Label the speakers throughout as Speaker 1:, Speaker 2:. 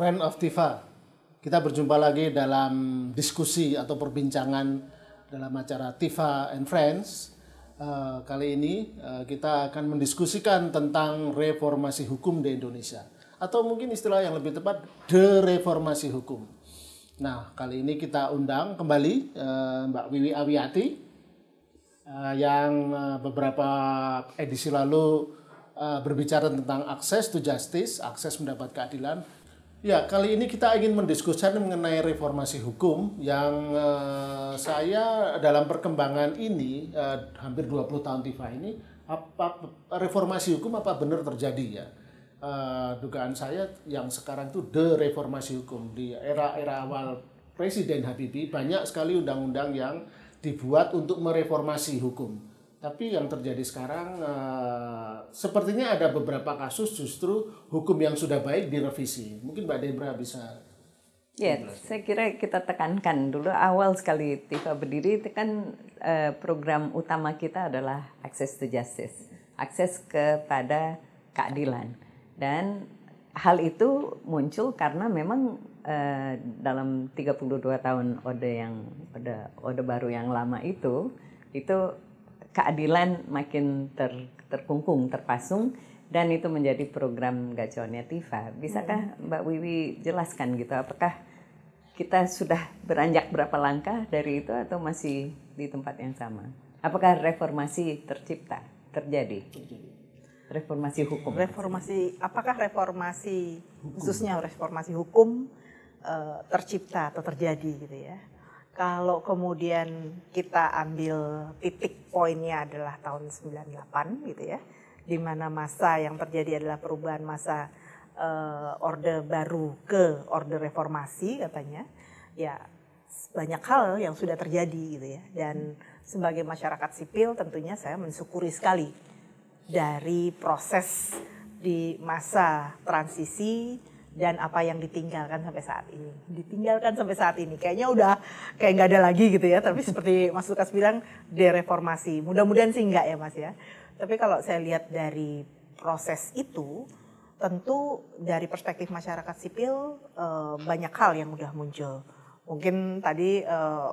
Speaker 1: Friend of Tifa, kita berjumpa lagi dalam diskusi atau perbincangan dalam acara Tifa and Friends. Uh, kali ini uh, kita akan mendiskusikan tentang reformasi hukum di Indonesia atau mungkin istilah yang lebih tepat dereformasi hukum. Nah kali ini kita undang kembali uh, Mbak Wiwi Awiati yang beberapa edisi lalu berbicara tentang akses to justice, akses mendapat keadilan Ya, kali ini kita ingin mendiskusikan mengenai reformasi hukum yang uh, saya dalam perkembangan ini uh, hampir 20 tahun TIFA ini apa reformasi hukum apa benar terjadi ya? Uh, dugaan saya yang sekarang itu dereformasi hukum di era-era awal Presiden Habibie banyak sekali undang-undang yang dibuat untuk mereformasi hukum tapi yang terjadi sekarang uh, sepertinya ada beberapa kasus justru hukum yang sudah baik direvisi. Mungkin Mbak Debra bisa
Speaker 2: Ya, saya kira kita tekankan dulu awal sekali Tifa berdiri itu kan uh, program utama kita adalah access to justice, akses kepada keadilan. Dan hal itu muncul karena memang uh, dalam 32 tahun ode yang ode ode baru yang lama itu itu keadilan makin ter, terkungkung, terpasung dan itu menjadi program gacornya Tifa. Bisakah hmm. Mbak Wiwi jelaskan gitu apakah kita sudah beranjak berapa langkah dari itu atau masih di tempat yang sama? Apakah reformasi tercipta, terjadi? Reformasi hukum.
Speaker 3: Reformasi apakah reformasi hukum. khususnya reformasi hukum uh, tercipta atau terjadi gitu ya? Kalau kemudian kita ambil titik poinnya adalah tahun 98 gitu ya, di mana masa yang terjadi adalah perubahan masa uh, orde baru ke orde reformasi katanya, ya banyak hal yang sudah terjadi gitu ya, dan sebagai masyarakat sipil tentunya saya mensyukuri sekali dari proses di masa transisi dan apa yang ditinggalkan sampai saat ini. Ditinggalkan sampai saat ini. Kayaknya udah kayak nggak ada lagi gitu ya. Tapi seperti Mas Lukas bilang, dereformasi. Mudah-mudahan sih enggak ya Mas ya. Tapi kalau saya lihat dari proses itu, tentu dari perspektif masyarakat sipil eh, banyak hal yang udah muncul. Mungkin tadi eh,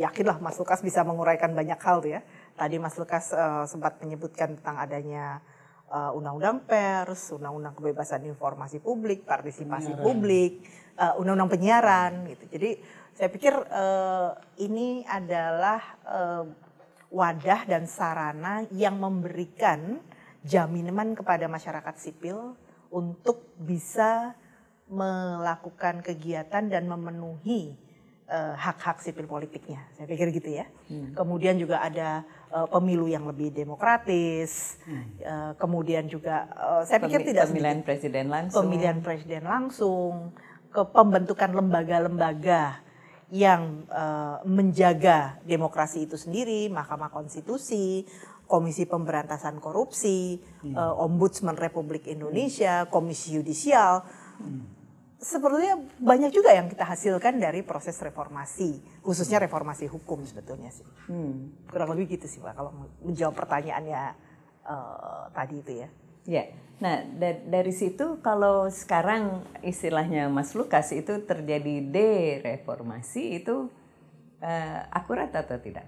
Speaker 3: yakinlah Mas Lukas bisa menguraikan banyak hal tuh ya. Tadi Mas Lukas eh, sempat menyebutkan tentang adanya uh, undang-undang pers, undang-undang kebebasan informasi publik, partisipasi penyiaran. publik, uh, undang-undang penyiaran gitu. Jadi saya pikir uh, ini adalah uh, wadah dan sarana yang memberikan jaminan kepada masyarakat sipil untuk bisa melakukan kegiatan dan memenuhi hak-hak uh, sipil politiknya. Saya pikir gitu ya. Hmm. Kemudian juga ada uh, pemilu yang lebih demokratis, hmm. uh, kemudian juga uh, saya pikir tidak
Speaker 2: pemilihan sedikit, presiden langsung,
Speaker 3: pemilihan presiden langsung, ke pembentukan lembaga-lembaga yang uh, menjaga demokrasi itu sendiri, Mahkamah Konstitusi, Komisi Pemberantasan Korupsi, hmm. uh, Ombudsman Republik Indonesia, Komisi Yudisial. Hmm sepertinya banyak juga yang kita hasilkan dari proses reformasi, khususnya reformasi hukum sebetulnya sih. Hmm. Kurang lebih gitu sih Pak, kalau menjawab pertanyaannya uh, tadi itu ya.
Speaker 2: Ya, nah da dari situ kalau sekarang istilahnya Mas Lukas itu terjadi dereformasi itu uh, akurat atau tidak?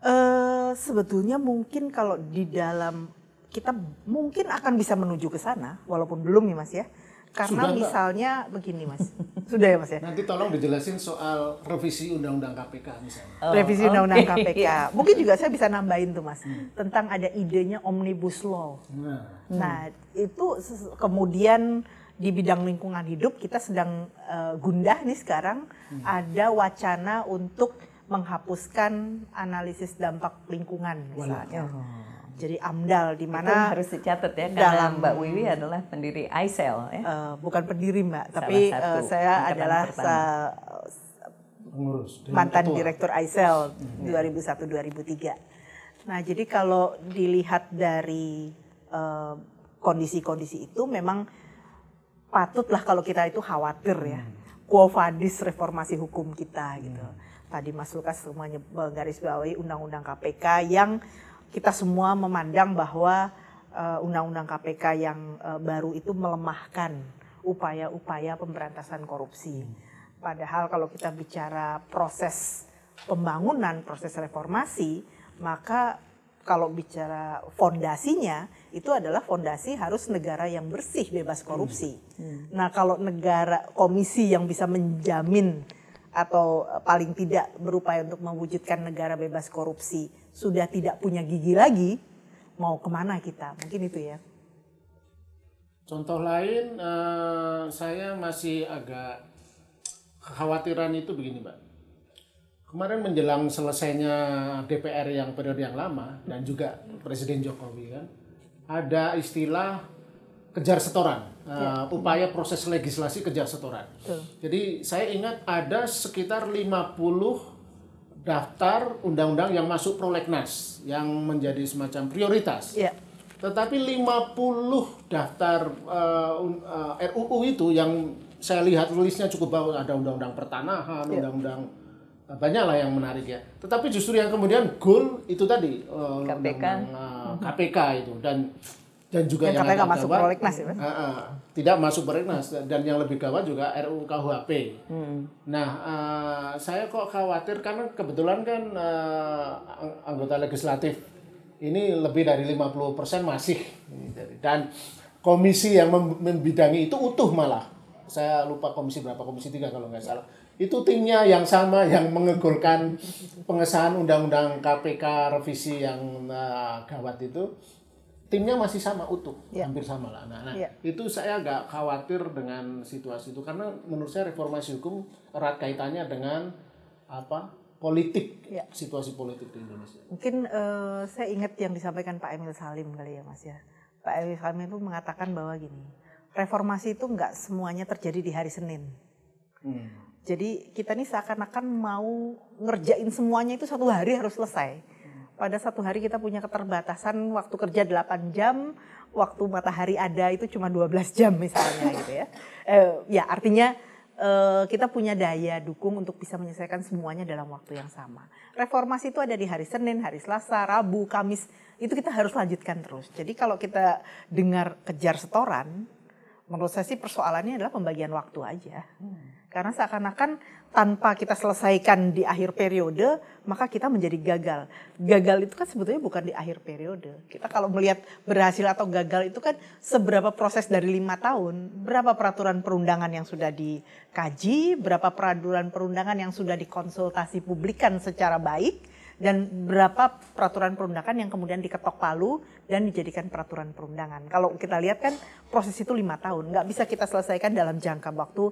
Speaker 3: Uh, sebetulnya mungkin kalau di dalam kita mungkin akan bisa menuju ke sana, walaupun belum ya Mas ya karena Sudah misalnya enggak? begini mas, sudah ya mas ya.
Speaker 1: Nanti tolong dijelasin soal revisi undang-undang KPK misalnya.
Speaker 3: Oh, revisi undang-undang okay. KPK. Mungkin juga saya bisa nambahin tuh mas, hmm. tentang ada idenya omnibus law. Nah, nah itu kemudian di bidang lingkungan hidup kita sedang uh, gundah nih sekarang hmm. ada wacana untuk menghapuskan analisis dampak lingkungan misalnya. Oh jadi AMDAL di mana
Speaker 2: harus dicatat ya karena dalam, Mbak Wiwi adalah pendiri ICEL ya. Uh,
Speaker 3: bukan pendiri Mbak, tapi uh, saya adalah sa, mantan ketua. direktur ICEL hmm. 2001 2003. Nah, jadi kalau dilihat dari eh, kondisi-kondisi itu memang patutlah kalau kita itu khawatir ya. Quo vadis reformasi hukum kita gitu. Tadi Mas Lukas semuanya menggarisbawahi undang-undang KPK yang kita semua memandang bahwa eh, undang-undang KPK yang eh, baru itu melemahkan upaya-upaya pemberantasan korupsi. Padahal kalau kita bicara proses pembangunan, proses reformasi, maka kalau bicara fondasinya itu adalah fondasi harus negara yang bersih bebas korupsi. Nah, kalau negara komisi yang bisa menjamin atau eh, paling tidak berupaya untuk mewujudkan negara bebas korupsi sudah tidak punya gigi lagi, mau ke mana kita? Mungkin itu ya.
Speaker 1: Contoh lain, eh, saya masih agak kekhawatiran itu begini, Mbak. Kemarin menjelang selesainya DPR yang periode yang lama dan juga Presiden Jokowi kan, ada istilah kejar setoran, eh, upaya proses legislasi kejar setoran.
Speaker 3: Betul.
Speaker 1: Jadi saya ingat ada sekitar 50 daftar undang-undang yang masuk prolegnas yang menjadi semacam prioritas.
Speaker 3: Iya.
Speaker 1: Tetapi 50 daftar eh, un- eh, RUU itu yang saya lihat listnya cukup bagus ada undang-undang pertanahan,
Speaker 3: Iya.
Speaker 1: undang-undang eh, banyak lah yang menarik ya. Tetapi justru yang kemudian goal itu tadi eh,
Speaker 2: KPK.
Speaker 1: eh, KPK itu dan dan juga
Speaker 3: Yang
Speaker 1: yang, agak
Speaker 3: masuk prolegnas ya,
Speaker 1: eh, eh, tidak masuk prolegnas dan yang lebih gawat juga RUU KUHP. Nah, eh, saya kok khawatir karena kebetulan kan ang- anggota legislatif ini lebih dari 50% masih dan komisi yang mem- membidangi itu utuh malah. Saya lupa komisi berapa, komisi 3 kalau nggak salah. Itu timnya yang sama yang mengegulkan pengesahan undang-undang KPK revisi yang eh, gawat itu. Timnya masih sama utuh,
Speaker 3: Ya.
Speaker 1: hampir sama lah. Nah, nah,
Speaker 3: Ya.
Speaker 1: itu saya agak khawatir dengan situasi itu karena menurut saya reformasi hukum erat kaitannya dengan apa politik
Speaker 3: Ya.
Speaker 1: situasi politik di Indonesia.
Speaker 3: Mungkin eh, saya ingat yang disampaikan Pak Emil Salim kali ya Mas ya. Pak Emil Salim itu mengatakan bahwa gini, reformasi itu nggak semuanya terjadi di hari Senin.
Speaker 1: Hmm.
Speaker 3: Jadi kita nih seakan-akan mau ngerjain semuanya itu satu hari harus selesai. Pada satu hari kita punya keterbatasan waktu kerja 8 jam, waktu matahari ada itu cuma 12 jam misalnya gitu ya. Eh, ya artinya eh, kita punya daya dukung untuk bisa menyelesaikan semuanya dalam waktu yang sama. Reformasi itu ada di hari Senin, hari Selasa, Rabu, Kamis, itu kita harus lanjutkan terus. Jadi kalau kita dengar kejar setoran, menurut saya sih persoalannya adalah pembagian waktu aja. Karena seakan-akan tanpa kita selesaikan di akhir periode, maka kita menjadi gagal. Gagal itu kan sebetulnya bukan di akhir periode. Kita kalau melihat berhasil atau gagal itu kan seberapa proses dari lima tahun, berapa peraturan perundangan yang sudah dikaji, berapa peraturan perundangan yang sudah dikonsultasi publikan secara baik, dan berapa peraturan perundangan yang kemudian diketok palu dan dijadikan peraturan perundangan. Kalau kita lihat kan proses itu lima tahun, nggak bisa kita selesaikan dalam jangka waktu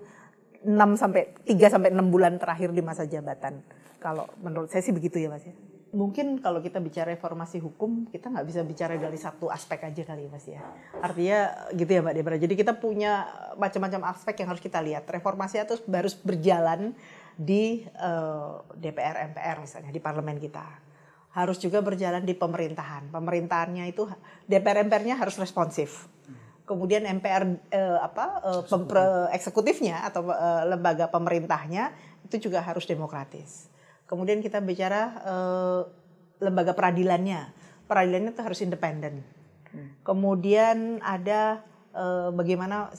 Speaker 3: 6 sampai 3 sampai 6 bulan terakhir di masa jabatan. Kalau menurut saya sih begitu ya Mas ya. Mungkin kalau kita bicara reformasi hukum, kita nggak bisa bicara dari satu aspek aja kali ya Mas ya. Artinya gitu ya Mbak Debra. Jadi kita punya macam-macam aspek yang harus kita lihat. Reformasi itu harus berjalan di eh, DPR MPR misalnya di parlemen kita harus juga berjalan di pemerintahan pemerintahannya itu DPR MPR-nya harus responsif kemudian MPR eh, apa eh, pempre- eksekutifnya atau eh, lembaga pemerintahnya itu juga harus demokratis. Kemudian kita bicara eh, lembaga peradilannya. Peradilannya itu harus independen. Kemudian ada eh, bagaimana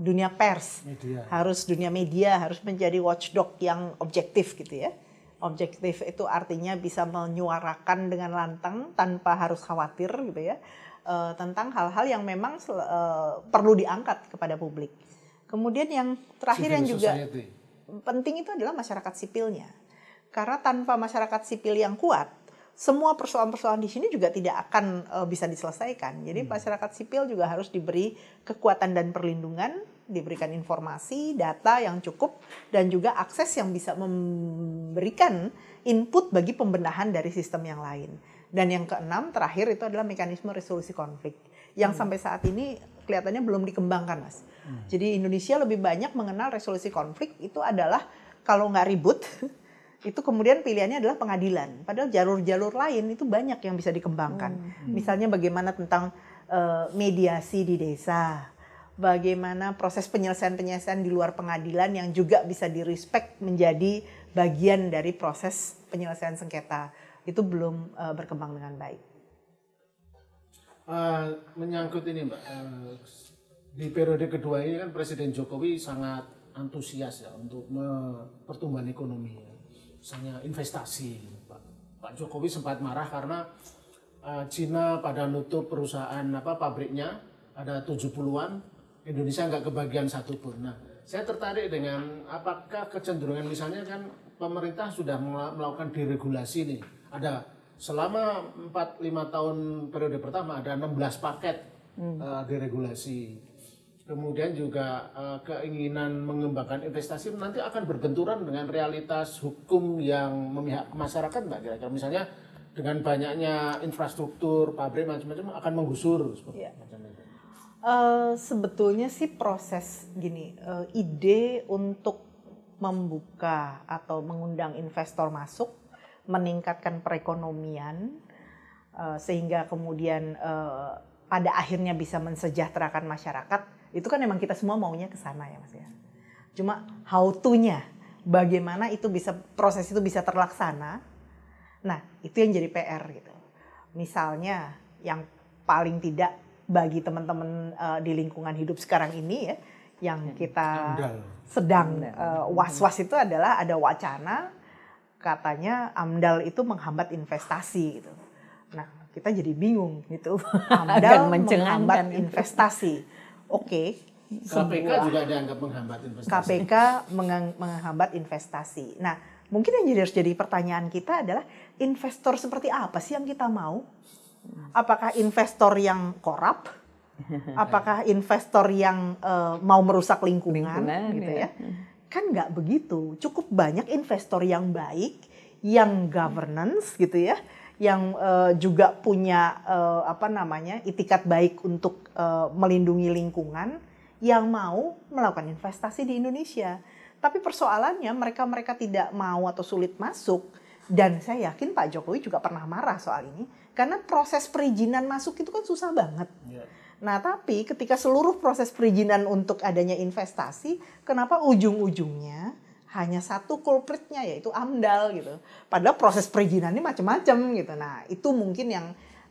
Speaker 3: dunia pers.
Speaker 1: Media.
Speaker 3: harus dunia media harus menjadi watchdog yang objektif gitu ya. Objektif itu artinya bisa menyuarakan dengan lantang tanpa harus khawatir gitu ya eh, tentang hal-hal yang memang eh, perlu diangkat kepada publik. Kemudian yang terakhir
Speaker 1: Civil
Speaker 3: yang juga
Speaker 1: society.
Speaker 3: penting itu adalah masyarakat sipilnya. Karena tanpa masyarakat sipil yang kuat, semua persoalan-persoalan di sini juga tidak akan eh, bisa diselesaikan. Jadi masyarakat sipil juga harus diberi kekuatan dan perlindungan, diberikan informasi, data yang cukup dan juga akses yang bisa memberikan input bagi pembenahan dari sistem yang lain. Dan yang keenam terakhir itu adalah mekanisme resolusi konflik yang sampai saat ini kelihatannya belum dikembangkan, Mas. Jadi Indonesia lebih banyak mengenal resolusi konflik itu adalah kalau nggak ribut itu kemudian pilihannya adalah pengadilan. Padahal jalur-jalur lain itu banyak yang bisa dikembangkan. Hmm. Misalnya bagaimana tentang uh, mediasi di desa, bagaimana proses penyelesaian-penyelesaian di luar pengadilan yang juga bisa direspek menjadi bagian dari proses penyelesaian sengketa. Itu belum uh, berkembang dengan baik.
Speaker 1: Uh, menyangkut ini Mbak, uh, di periode kedua ini kan Presiden Jokowi sangat antusias ya untuk pertumbuhan ekonomi. Ya misalnya investasi. Pak, Pak Jokowi sempat marah karena uh, Cina pada nutup perusahaan apa pabriknya ada 70-an, Indonesia nggak kebagian satu pun. Nah, saya tertarik dengan apakah kecenderungan misalnya kan pemerintah sudah melakukan deregulasi nih. Ada selama 4 5 tahun periode pertama ada 16 paket hmm. uh, deregulasi kemudian juga uh, keinginan mengembangkan investasi nanti akan berbenturan dengan realitas hukum yang memihak masyarakat mbak kira-kira misalnya dengan banyaknya infrastruktur pabrik macam-macam akan menggusur seperti
Speaker 3: ya. macam itu. Uh, sebetulnya sih proses gini uh, ide untuk membuka atau mengundang investor masuk meningkatkan perekonomian uh, sehingga kemudian uh, pada akhirnya bisa mensejahterakan masyarakat itu kan memang kita semua maunya ke sana ya Mas ya. Cuma how to-nya, bagaimana itu bisa proses itu bisa terlaksana. Nah, itu yang jadi PR gitu. Misalnya yang paling tidak bagi teman-teman uh, di lingkungan hidup sekarang ini ya, yang hmm, kita sedang uh, was-was itu adalah ada wacana katanya AMDAL itu menghambat investasi gitu. Nah, kita jadi bingung gitu. AMDAL menghambat investasi oke okay,
Speaker 1: KPK juga dianggap menghambat investasi.
Speaker 3: KPK menghambat investasi. Nah, mungkin yang jadi harus jadi pertanyaan kita adalah investor seperti apa sih yang kita mau? Apakah investor yang korup? Apakah investor yang uh, mau merusak lingkungan, lingkungan gitu ya? ya? Kan nggak begitu. Cukup banyak investor yang baik, yang governance gitu ya yang uh, juga punya uh, apa namanya itikat baik untuk uh, melindungi lingkungan yang mau melakukan investasi di Indonesia. Tapi persoalannya mereka-mereka tidak mau atau sulit masuk dan saya yakin Pak Jokowi juga pernah marah soal ini karena proses perizinan masuk itu kan susah banget. Yeah. Nah, tapi ketika seluruh proses perizinan untuk adanya investasi, kenapa ujung-ujungnya hanya satu kulpritnya yaitu AMDAL gitu. Padahal proses perizinan ini macam-macam gitu. Nah, itu mungkin yang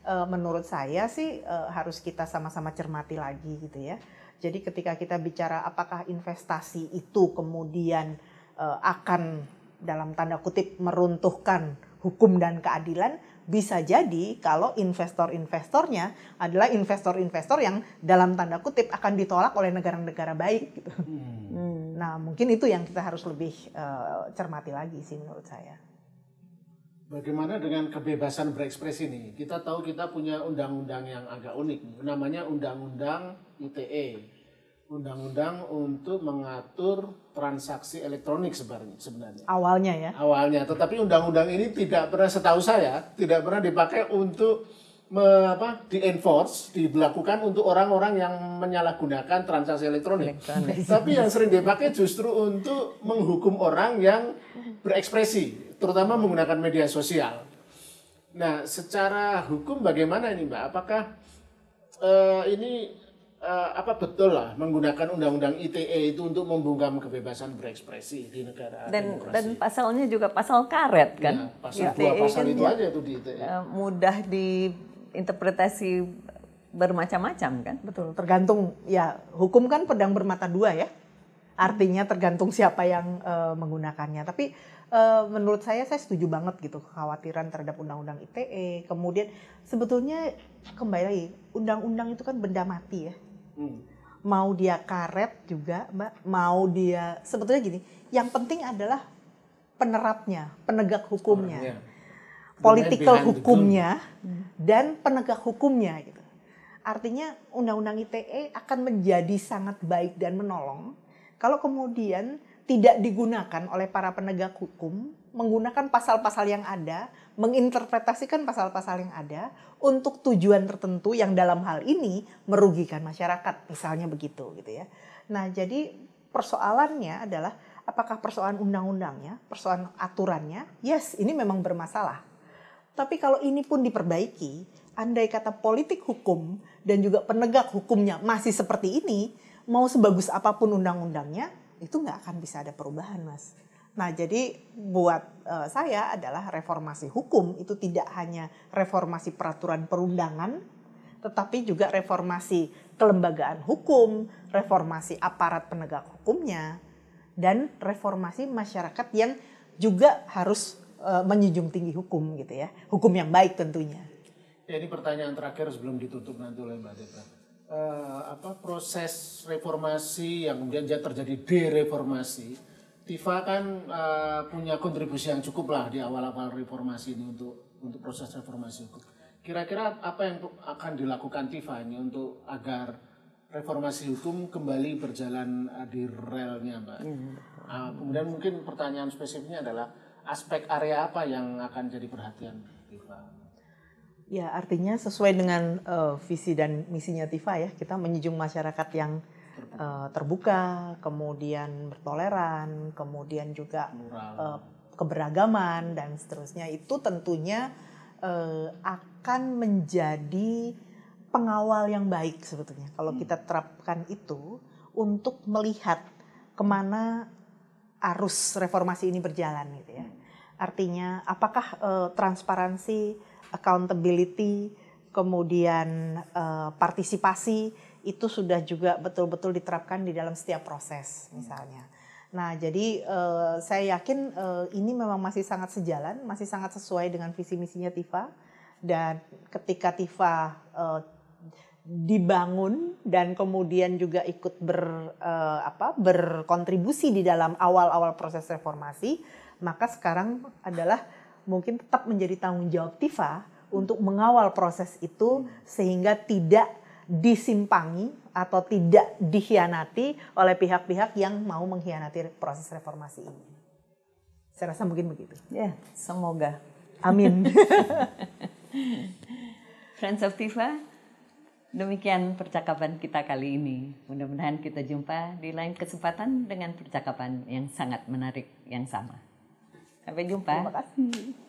Speaker 3: uh, menurut saya sih uh, harus kita sama-sama cermati lagi gitu ya. Jadi ketika kita bicara apakah investasi itu kemudian uh, akan dalam tanda kutip meruntuhkan hukum dan keadilan, bisa jadi kalau investor-investornya adalah investor-investor yang dalam tanda kutip akan ditolak oleh negara-negara baik gitu. Hmm. Hmm. Nah, mungkin itu yang kita harus lebih uh, cermati lagi sih menurut saya.
Speaker 1: Bagaimana dengan kebebasan berekspresi ini? Kita tahu kita punya undang-undang yang agak unik, namanya Undang-Undang ITE. Undang-undang untuk mengatur transaksi elektronik sebenarnya.
Speaker 3: Awalnya ya.
Speaker 1: Awalnya, tetapi undang-undang ini tidak pernah setahu saya tidak pernah dipakai untuk me, apa di enforce diberlakukan untuk orang-orang yang menyalahgunakan transaksi elektronik. elektronik. Tapi yang sering dipakai justru untuk menghukum orang yang berekspresi, terutama menggunakan media sosial. Nah, secara hukum bagaimana ini, Mbak? Apakah uh, ini uh, apa betul lah menggunakan undang-undang ITE itu untuk membungkam kebebasan berekspresi di negara
Speaker 2: dan demokrasi. dan pasalnya juga pasal karet kan
Speaker 1: ya, pasal ITE dua pasal kan itu aja itu di ITE
Speaker 2: uh, mudah di interpretasi bermacam-macam kan?
Speaker 3: Betul, tergantung ya hukum kan pedang bermata dua ya. Artinya tergantung siapa yang uh, menggunakannya. Tapi uh, menurut saya saya setuju banget gitu kekhawatiran terhadap undang-undang ITE. Kemudian sebetulnya kembali lagi undang-undang itu kan benda mati ya. Hmm. Mau dia karet juga, Mbak, mau dia sebetulnya gini, yang penting adalah penerapnya, penegak hukumnya. Political hukumnya dan penegak hukumnya gitu. Artinya undang-undang ITE akan menjadi sangat baik dan menolong kalau kemudian tidak digunakan oleh para penegak hukum menggunakan pasal-pasal yang ada, menginterpretasikan pasal-pasal yang ada untuk tujuan tertentu yang dalam hal ini merugikan masyarakat, misalnya begitu gitu ya. Nah, jadi persoalannya adalah apakah persoalan undang-undangnya, persoalan aturannya, yes ini memang bermasalah. Tapi kalau ini pun diperbaiki, andai kata politik hukum dan juga penegak hukumnya masih seperti ini, mau sebagus apa pun undang-undangnya, itu nggak akan bisa ada perubahan, mas. Nah, jadi buat uh, saya adalah reformasi hukum itu tidak hanya reformasi peraturan perundangan, tetapi juga reformasi kelembagaan hukum, reformasi aparat penegak hukumnya, dan reformasi masyarakat yang juga harus uh, menjunjung tinggi hukum gitu ya, hukum yang baik tentunya.
Speaker 1: Ya, ini pertanyaan terakhir sebelum ditutup nanti oleh Mbak Debra. Uh, apa proses reformasi yang kemudian terjadi dereformasi, Tifa kan uh, punya kontribusi yang cukup lah di awal-awal reformasi ini untuk untuk proses reformasi hukum. Kira-kira apa yang akan dilakukan Tifa ini untuk agar reformasi hukum kembali berjalan di relnya, Mbak? Uh, kemudian mungkin pertanyaan spesifiknya adalah aspek area apa yang akan jadi perhatian Tifa?
Speaker 3: Ya, artinya sesuai dengan uh, visi dan misinya Tifa ya, kita menjunjung masyarakat yang uh, terbuka, kemudian bertoleran, kemudian juga uh, keberagaman dan seterusnya. Itu tentunya uh, akan menjadi pengawal yang baik sebetulnya. Kalau kita terapkan itu untuk melihat ke mana arus reformasi ini berjalan gitu ya. Artinya apakah uh, transparansi, accountability, kemudian uh, partisipasi itu sudah juga betul-betul diterapkan di dalam setiap proses misalnya. Nah, jadi uh, saya yakin uh, ini memang masih sangat sejalan, masih sangat sesuai dengan visi misinya Tifa dan ketika Tifa uh, dibangun dan kemudian juga ikut ber uh, apa berkontribusi di dalam awal-awal proses reformasi maka sekarang adalah mungkin tetap menjadi tanggung jawab Tifa untuk mengawal proses itu sehingga tidak disimpangi atau tidak dikhianati oleh pihak-pihak yang mau mengkhianati proses reformasi ini. Saya rasa mungkin begitu.
Speaker 2: Ya, semoga.
Speaker 3: Amin.
Speaker 2: Friends of Tifa, demikian percakapan kita kali ini. Mudah-mudahan kita jumpa di lain kesempatan dengan percakapan yang sangat menarik yang sama. Sampai jumpa.
Speaker 3: Terima kasih.